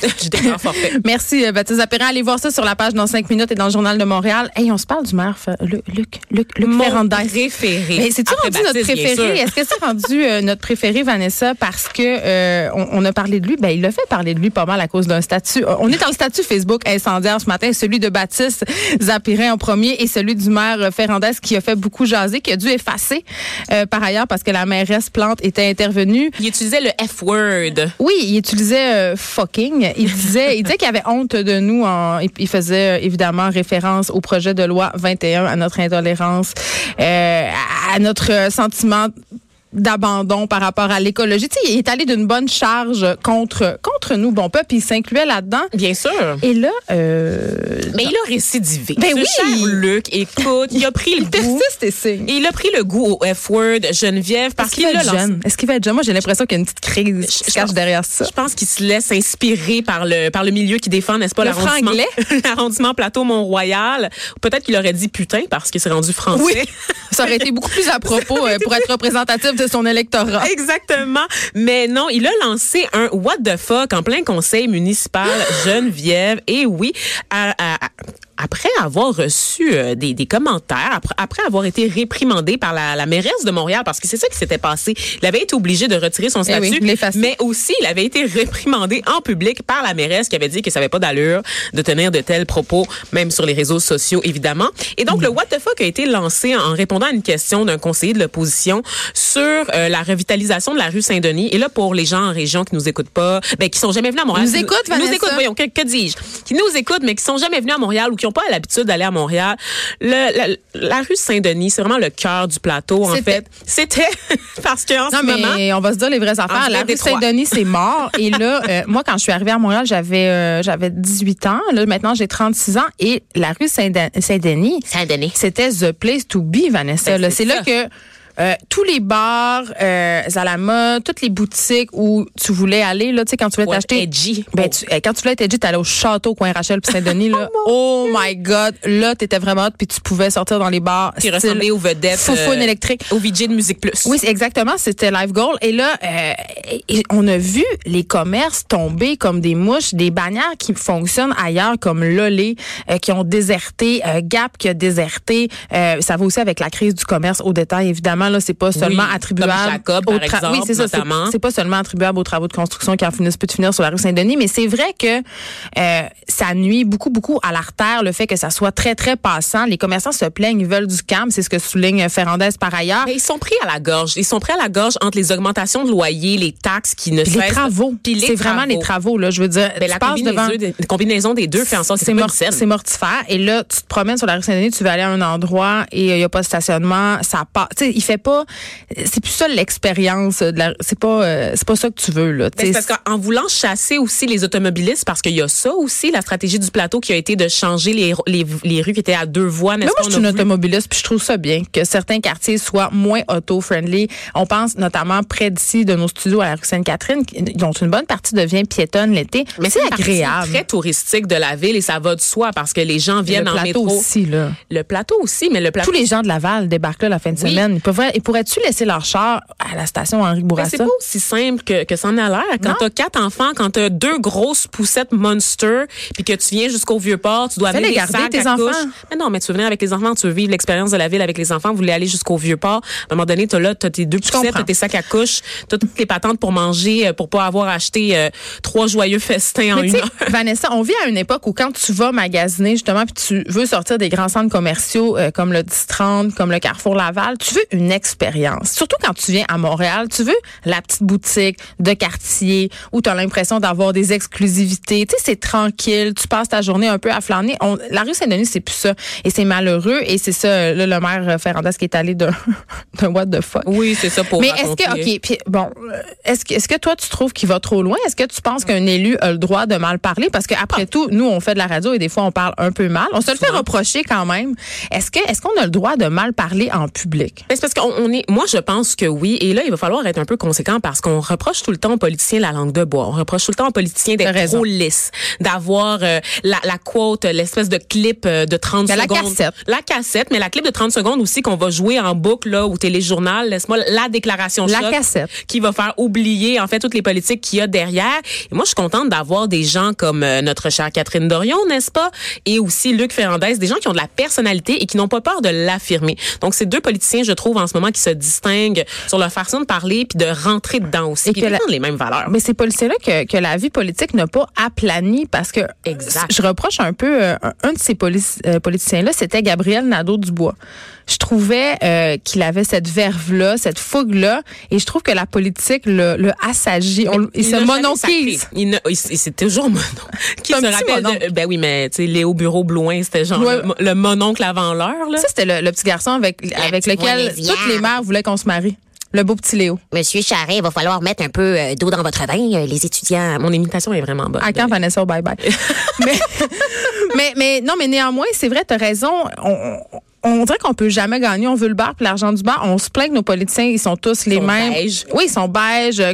Forfait. Merci, euh, Baptiste Zapérin. Allez voir ça sur la page dans 5 minutes et dans le Journal de Montréal. Hey, on se parle du maire Luc, Luc, Luc, Luc Mon Ferrandez. préféré. Mais c'est-tu rendu notre Baptiste, préféré? Est-ce que c'est rendu euh, notre préféré, Vanessa, parce que euh, on, on a parlé de lui? Ben, il a fait parler de lui pas mal à cause d'un statut. On est dans le statut Facebook incendiaire ce matin, celui de Baptiste Zapirin en premier et celui du maire euh, Ferrandez qui a fait beaucoup jaser, qui a dû effacer euh, par ailleurs parce que la mairesse Plante était intervenue. Il utilisait le F-word. Oui, il utilisait fucking. Il disait, il disait qu'il avait honte de nous. En, il- faisait évidemment référence au projet de loi 21, à notre intolérance, euh, à notre sentiment d'abandon par rapport à l'écologie. Tu sais, il est allé d'une bonne charge contre contre nous, bon peuple. Il s'incluait là-dedans. Bien sûr. Et là, euh, Mais il a récidivé. Ben Ce oui. cher Luc, écoute, il a pris le il goût. persiste et signe. Il a pris le goût au F-word Geneviève parce qu'il l'a lancé. jeune? Est-ce qu'il va être jeune? Moi, j'ai l'impression qu'il y a une petite crise qui se cache derrière ça. Je pense qu'il se laisse inspirer par le par le milieu qui défend, n'est-ce pas, Le l'arrondissement, l'arrondissement plateau Mont-Royal. Peut-être qu'il aurait dit putain parce qu'il s'est rendu français. Oui, ça aurait été beaucoup plus à propos euh, pour être représentatif de son électorat. Exactement. Mais non, il a lancé un what the fuck en plein conseil municipal Geneviève. Et oui, à- à- à- après avoir reçu euh, des, des commentaires, après, après avoir été réprimandé par la, la mairesse de Montréal, parce que c'est ça qui s'était passé. Il avait été obligé de retirer son Eh oui, statut, mais aussi il avait été réprimandé en public par la mairesse qui avait dit que ça n'avait pas d'allure de tenir de tels propos, même sur les réseaux sociaux, évidemment. Et donc, le what the fuck a été lancé en répondant à une question d'un conseiller de l'opposition sur euh, la revitalisation de la rue Saint-Denis. Et là, pour les gens en région qui nous écoutent pas, ben, qui sont jamais venus à Montréal. Nous écoutent, nous écoutent, voyons, que, que dis-je? Qui nous écoutent, mais qui sont jamais venus à Montréal ou qui n'ont pas l'habitude d'aller à Montréal. Le, la, la rue Saint-Denis, c'est vraiment le cœur du plateau, en fait. C'était parce qu'en Non, ce moment, mais on va se dire les vraies affaires. En La rue. Saint-Denis, c'est mort. Et là, euh, moi, quand je suis arrivée à Montréal, j'avais euh, j'avais 18 ans. Là, maintenant, j'ai 36 ans. Et la rue Saint-Den- Saint-Denis, Saint-Denis. c'était the place to be, Vanessa. Ben, là. c'est là que euh, tous les bars euh, Zalama, toutes les boutiques où tu voulais aller, là, tu sais, quand tu voulais t'acheter. edgy. Ben, Oh. tu- euh, quand tu voulais être edgy, t'allais au château coin Rachel puis Saint-Denis, là. oh my God. Là, t'étais vraiment hot, puis tu pouvais sortir dans les bars. qui style ressemblait aux vedettes. Foufoune euh, électrique. Au VJ de Musique Plus. Oui, exactement. C'était Live Goal. Et là, euh, et on a vu les commerces tomber comme des mouches, des bannières qui fonctionnent ailleurs, comme Lolé, euh, qui ont déserté, euh, Gap qui a déserté. Euh, ça va aussi avec la crise du commerce au détail, évidemment. Là, c'est pas seulement Oui, attribuable Jacob, aux par tra- exemple, Oui, c'est ça. Pas seulement attribuable aux travaux de construction qui en finissent de finir sur la rue Saint-Denis, mais c'est vrai que euh, ça nuit beaucoup, beaucoup à l'artère, le fait que ça soit très, très passant. Les commerçants se plaignent, ils veulent du calme. C'est ce que souligne Ferrandez par ailleurs. Mais ils sont pris à la gorge. Ils sont pris à la gorge entre les augmentations de loyer, les taxes qui ne Puis les cessent- travaux. C'est vraiment les travaux, là. Je veux dire, Ben, tu la passes combinaison, devant. des- combinaison des deux fait en sorte que C'est mort- mortifère. Et là, tu te promènes sur la rue Saint-Denis, tu vas aller à un endroit et il n'y a pas de stationnement. Ça part. Tu sais, fait pas. C'est plus ça l'expérience. de la- C'est pas. euh, c'est pas ça que tu veux là. Ben, parce qu'en voulant chasser aussi les automobilistes, parce qu'il y a ça aussi, la stratégie du plateau qui a été de changer les, les, les rues qui étaient à deux voies, Mais moi, je suis une automobiliste, puis je trouve ça bien que certains quartiers soient moins auto-friendly. On pense notamment près d'ici de nos studios à la rue Sainte-Catherine, dont une bonne partie devient piétonne l'été. Mais c'est agréable. très touristique de la ville et ça va de soi parce que les gens viennent le en plateau métro. aussi là. Le plateau aussi, mais le plateau Tous les gens de Laval débarquent là la fin de Oui. semaine. Ils pourraient, ils pourraient-tu laisser leur char à la station Henri Ben, Bourassa? c'est pas aussi simple que, que ça en a l'air. Quand t'as quatre enfants, quand t'as deux grosses poussettes Monster, puis que tu viens jusqu'au Vieux-Port, tu dois Fais-les amener des garder, sacs tes à enfants. Mais non, mais tu veux venir avec les enfants, tu veux vivre l'expérience de la ville avec les enfants, vous voulez aller jusqu'au Vieux-Port. À un moment donné, t'as là, t'as tes deux poussettes, t'as tes sacs à couches, t'as toutes tes patentes pour manger, euh, pour pas avoir acheté euh, trois joyeux festins en Mais une heure. Vanessa, on vit à une époque où quand tu vas magasiner justement puis tu veux sortir des grands centres commerciaux euh, comme le 10-30, comme le Carrefour Laval, tu veux une expérience. Surtout quand tu viens à Montréal, tu veux la petite boutique de quartier où tu as l'impression d'avoir des exclusivités. Tu sais, c'est tranquille, tu passes ta journée un peu à flâner. On- la rue Saint-Denis, c'est plus ça. Et c'est malheureux. Et c'est ça, là, le maire Ferrandez qui est allé d'un what the fuck. Oui, c'est ça pour Mais est-ce que, OK, puis bon, est-ce que, est-ce que toi, tu trouves qu'il va trop loin? Est-ce que tu penses qu'un élu a le droit de mal parler? Parce qu'après tout, nous, on fait de la radio et des fois, on parle un peu mal. On se le fait reprocher quand même. Est-ce que, est-ce qu'on a le droit de mal parler en public? Ben, c'est parce on est, moi, je pense que oui. Et là, il va falloir être un peu conséquent parce qu'on reproche tout le temps aux politiciens la langue de bois. On reproche tout le temps aux politiciens d'être trop lisses, d'avoir euh, la, la quote, l'espèce de clip euh, de 30 Mais la secondes. cassette. La cassette, mais la clip de 30 secondes aussi qu'on va jouer en boucle là au téléjournal. Laisse-moi la déclaration La choc cassette. qui va faire oublier en fait toutes les politiques qu'il y a derrière. Et moi, je suis contente d'avoir des gens comme euh, notre chère Catherine Dorion, n'est-ce pas, et aussi Luc Ferrandez, des gens qui ont de la personnalité et qui n'ont pas peur de l'affirmer. Donc, c'est deux politiciens, je trouve, en ce moment, qui se distinguent sur leur façon de parler puis de rentrer dedans aussi. Et Puis la- les mêmes valeurs. Mais c'est policiers-là que, que la vie politique n'a pas aplani parce que Exact. je reproche un peu euh, un, de ces euh, politiciens-là, c'était Gabriel Nadeau-Dubois. Je trouvais euh, qu'il avait cette verve-là, cette fougue-là, et je trouve que la politique le, le assagit. On- il se jamais mononquise. sacré. Il, il- il- c'est toujours monon. Qui se rappelle de, ben oui, mais tu sais, Léo Bureau Blouin, c'était genre Ouais. le, le mononcle avant l'heure, là. Ça, c'était le, le petit garçon avec, avec lequel. Toutes les mères voulaient qu'on se marie. Le beau petit Léo. Monsieur Charret, il va falloir mettre un peu euh, d'eau dans votre vin. Euh, Les étudiants, Mon imitation est vraiment bonne. À quand Vanessa au bye-bye? mais, mais, mais non, mais néanmoins, c'est vrai, tu as raison. On, on- on dirait qu'on peut jamais gagner. On veut le bar puis l'argent du bar. On se plaint que nos politiciens, ils sont tous les sont mêmes. Oui, ils sont beiges. euh,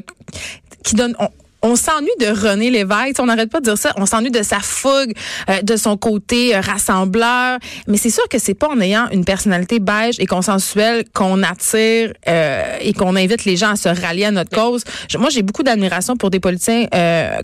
Qui donnent. on- on s'ennuie de René Lévesque. On n'arrête pas de dire ça. On s'ennuie de sa fougue, euh, de son côté euh, rassembleur. Mais c'est sûr que c'est pas en ayant une personnalité beige et consensuelle qu'on attire euh, et qu'on invite les gens à se rallier à notre cause. Je- moi, j'ai beaucoup d'admiration pour des politiciens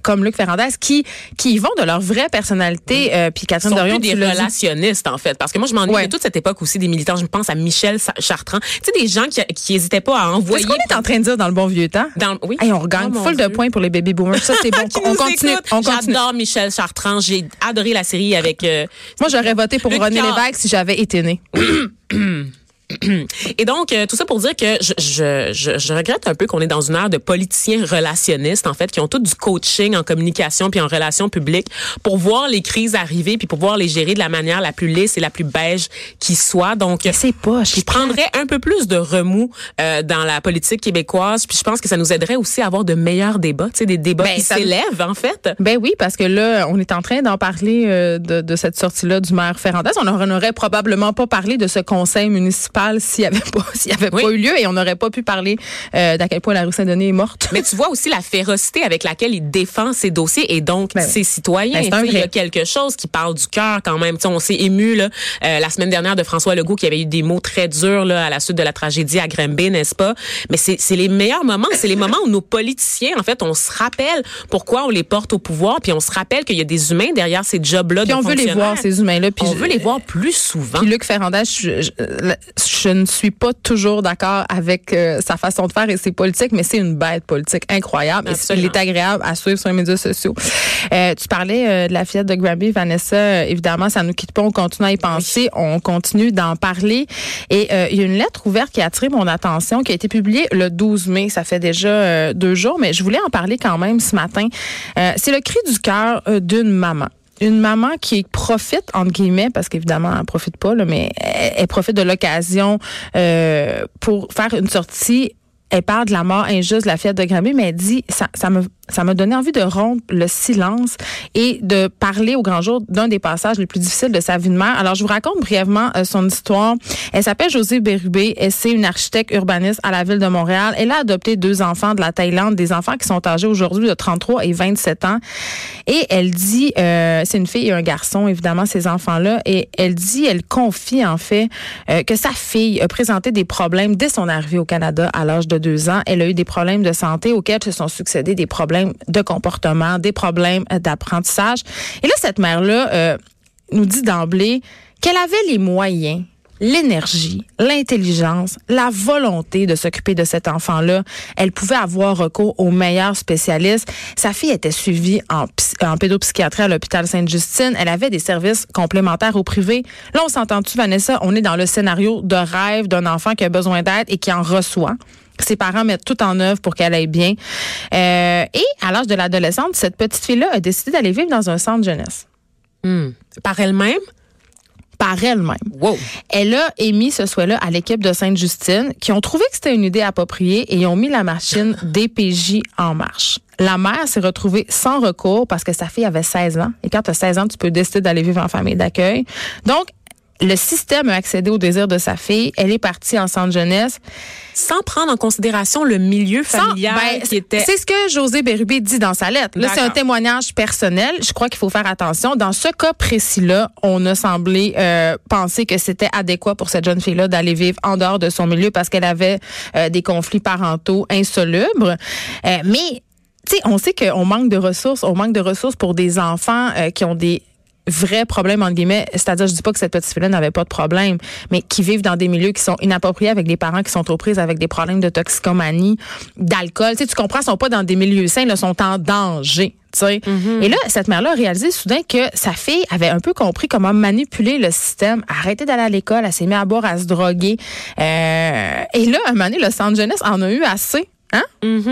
comme Luc Ferrandez qui qui vont de leur vraie personnalité. Puis Ils Catherine sont Dorion, plus des relationnistes, en fait. Parce que moi, je m'ennuie Ouais. de toute cette époque aussi des militants. Je pense à Michel Chartrand. Tu sais, des gens qui, qui hésitaient pas à C'est envoyer. ce qu'on est en train de dire dans le bon vieux temps? dans, oui. Hey, on regagne Oh, de points pour les boomers. Ça, c'est bon. On continue. écoute? On continue. J'adore Michel Chartrand. J'ai adoré la série avec. euh, Moi, j'aurais voté pour Le René. Lévesque si j'avais été né. Et donc, euh, tout ça pour dire que je, je, je, je regrette un peu qu'on est dans une ère de politiciens relationnistes, en fait, qui ont tout du coaching en communication puis en relations publiques pour voir les crises arriver puis pour pouvoir les gérer de la manière la plus lisse et la plus beige qui soit. Donc, C'est pas. je prendrais un peu plus de remous euh, dans la politique québécoise. Puis je pense que ça nous aiderait aussi à avoir de meilleurs débats, tu sais, des débats Ben, qui s'élèvent, en fait. Ben oui, parce que là, on est en train d'en parler euh, de, de cette sortie-là du maire Ferrandez. On n'aurait probablement pas parlé de ce conseil municipal s'il n'y avait pas, s'il avait Oui. pas eu lieu et on n'aurait pas pu parler euh, d'à quel point la rue Saint-Denis est morte. Mais tu vois aussi la férocité avec laquelle il défend ses dossiers et donc Ben ses citoyens. Ben, il y a quelque chose qui parle du cœur quand même. On s'est ému là, euh, la semaine dernière de François Legault qui avait eu des mots très durs là, à la suite de la tragédie à Granby, n'est-ce pas? Mais c'est c'est les meilleurs moments. C'est les moments où nos politiciens, en fait, on se rappelle pourquoi on les porte au pouvoir, puis on se rappelle qu'il y a des humains derrière ces jobs-là. Puis de on veut les voir, ces humains-là. Puis On je- veut les voir plus souvent. Puis Luc je, je- je ne suis pas toujours d'accord avec euh, sa façon de faire et ses politiques, mais c'est une bête politique incroyable. Et il est agréable à suivre sur les médias sociaux. Euh, tu parlais euh, de la fillette de Granby, Vanessa. évidemment, ça nous quitte pas. On continue à y penser. On continue d'en parler. Et il y a une lettre ouverte qui a attiré mon attention, qui a été publiée le 12 mai. Ça fait déjà deux jours, mais je voulais en parler quand même ce matin. C'est le cri du cœur d'une maman une maman qui profite entre guillemets parce qu'évidemment elle profite pas mais elle, profite de l'occasion euh, pour faire une sortie. Elle parle de la mort injuste de la fillette de Granby, mais elle dit ça, ça me ça m'a donné envie de rompre le silence et de parler au grand jour d'un des passages les plus difficiles de sa vie de mère. Alors, je vous raconte brièvement euh, son histoire. Elle s'appelle Josée Bérubé. Elle c'est une architecte urbaniste à la ville de Montréal. Elle a adopté deux enfants de la Thaïlande, des enfants qui sont âgés aujourd'hui de 33 et 27 ans. Et elle dit, euh, c'est une fille et un garçon, évidemment, ces enfants-là. Et elle dit, elle confie en fait euh, que sa fille a présenté des problèmes dès son arrivée au Canada à l'âge de deux ans. Elle a eu des problèmes de santé auxquels se sont succédés des problèmes de comportement, des problèmes euh, d'apprentissage. Et là, cette mère-là euh, nous dit d'emblée qu'elle avait les moyens l'énergie, l'intelligence, la volonté de s'occuper de cet enfant-là. Elle pouvait avoir recours aux meilleurs spécialistes. Sa fille était suivie en, en pédopsychiatrie à l'hôpital Sainte-Justine. Elle avait des services complémentaires au privé. Là, on s'entend-tu, Vanessa? On est dans le scénario de rêve d'un enfant qui a besoin d'aide et qui en reçoit. Ses parents mettent tout en œuvre pour qu'elle aille bien. Euh, et à l'âge de l'adolescente, cette petite fille-là a décidé d'aller vivre dans un centre jeunesse. Hmm. Par elle-même? Par elle-même. Wow. Elle a émis ce souhait-là à l'équipe de Sainte-Justine qui ont trouvé que c'était une idée appropriée et ont mis la machine DPJ en marche. La mère s'est retrouvée sans recours parce que sa fille avait 16 ans. Et quand tu as 16 ans, tu peux décider d'aller vivre en famille d'accueil. Donc, le système a accédé au désir de sa fille. Elle est partie en centre jeunesse. Sans prendre en considération le milieu Sans- familial ben, qui était... C'est ce que José Bérubé dit dans sa lettre. Là, c'est un témoignage personnel. Je crois qu'il faut faire attention. Dans ce cas précis-là, on a semblé euh, penser que c'était adéquat pour cette jeune fille-là d'aller vivre en dehors de son milieu parce qu'elle avait euh, des conflits parentaux insolubles. Euh, mais tu sais, on sait qu'on manque de ressources. On manque de ressources pour des enfants euh, qui ont des vrais problèmes entre guillemets, c'est-à-dire je dis pas que cette petite fille-là n'avait pas de problème, mais qui vivent dans des milieux qui sont inappropriés avec des parents qui sont trop prises avec des problèmes de toxicomanie, d'alcool. Tu sais, tu comprends, sont pas dans des milieux sains, ils sont en danger. tu sais. Et là, cette mère-là a réalisé soudain que sa fille avait un peu compris comment manipuler le système, arrêter d'aller à l'école, elle s'est mise à boire, à se droguer. Euh, et là, un moment donné, le centre jeunesse en a eu assez. Hein?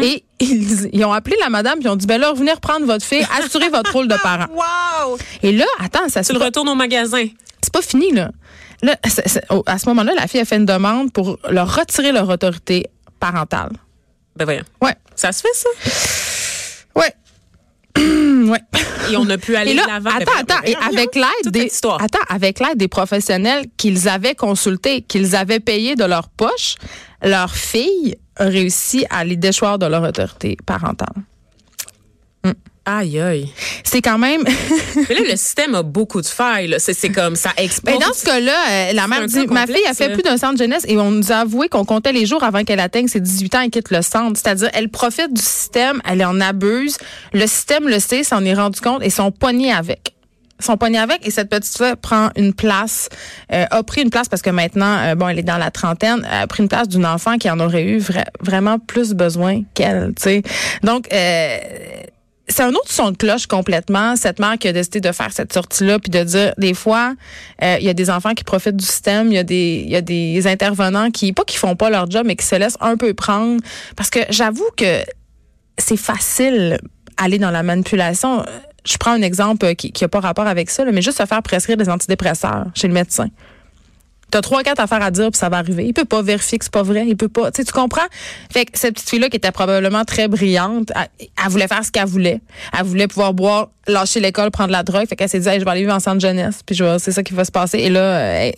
Et ils, ils ont appelé la madame puis ils ont dit ben là venez reprendre votre fille, assurez votre rôle de parent. Wow! Et là, attends, ça Tu c'est le pas, retournes au magasin. c'est pas fini là. Là, au- à ce moment-là, la fille a fait une demande pour leur retirer leur autorité parentale. Ben voyons. Ouais, Ça se fait, ça? ouais. ouais. Et on a pu aller là, de l'avant. attends, Ben, ben, attends, ben, et avec l'aide des, attends, avec l'aide des professionnels qu'ils avaient consultés, qu'ils avaient payés de leur poche, leur fille a réussi à les déchoir de leur autorité parentale. Aïe, aïe. C'est quand même. Mais là, le système a beaucoup de failles. C'est comme ça explose. Mais dans ce cas-là, euh, la mère dit Ma fille a fait plus d'un centre jeunesse et on nous a avoué qu'on comptait les jours avant qu'elle atteigne ses 18 ans et quitte le centre. C'est-à-dire, elle profite du système, elle en abuse. Le système le sait, s'en est rendu compte et sont pognés avec. Sont pognés avec et cette petite fille prend une place, euh, a pris une place parce que maintenant, euh, bon, elle est dans la trentaine, a pris une place d'une enfant qui en aurait eu vra- vraiment plus besoin qu'elle, tu sais. Donc, euh, c'est un autre son de cloche complètement. Cette mère qui a décidé de faire cette sortie-là, puis de dire, des fois, euh, il y a des enfants qui profitent du système, il y a des, y a des intervenants qui, pas qui font pas leur job, mais qui se laissent un peu prendre. Parce que j'avoue que c'est facile aller dans la manipulation. Je prends un exemple qui n'a pas rapport avec ça, mais juste se faire prescrire des antidépresseurs chez le médecin. T'as trois, quatre affaires à dire, puis ça va arriver. Il peut pas vérifier que c'est pas vrai. Il peut pas. Tu comprends? Fait que cette petite fille-là, qui était probablement très brillante, elle, elle voulait faire ce qu'elle voulait. Elle voulait pouvoir boire, lâcher l'école, prendre la drogue. Fait qu'elle s'est dit, Hey, je vais aller vivre en centre jeunesse, puis je vais- c'est ça qui va se passer. Et là, euh,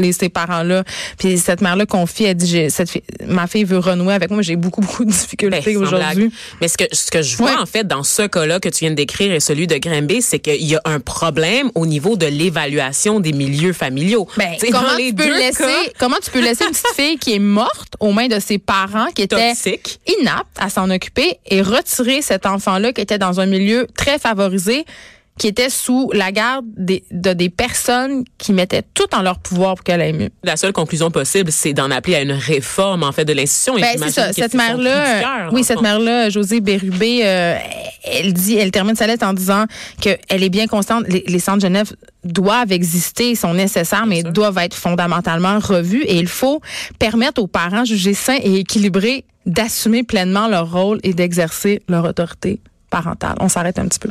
les, ces parents-là, puis cette mère-là confie, elle dit, j'ai, cette fille, ma fille veut renouer avec moi. J'ai beaucoup, beaucoup de difficultés Ben, aujourd'hui. Mais ce que, ce que je vois, Ouais. en fait, dans ce cas-là que tu viens de décrire et celui de Grimby, c'est qu'il y a un problème au niveau de l'évaluation des milieux familiaux. Ben, comment tu peux deux laisser, cas, comment tu peux laisser une petite fille qui est morte aux mains de ses parents qui étaient Toxique. inaptes à s'en occuper et retirer cet enfant-là qui était dans un milieu très favorisé, qui était sous la garde des, de des personnes qui mettaient tout en leur pouvoir pour qu'elle aille mieux. La seule conclusion possible, c'est d'en appeler à une réforme, en fait, de l'institution. Ben, c'est ça. Cette mère-là, euh, oui, cette mère-là, José Bérubé, euh, elle dit, elle termine sa lettre en disant qu'elle est bien consciente, les, les centres Genève doivent exister, ils sont nécessaires, mais doivent être fondamentalement revus et il faut permettre aux parents jugés sains et équilibrés d'assumer pleinement leur rôle et d'exercer leur autorité parentale. On s'arrête un petit peu.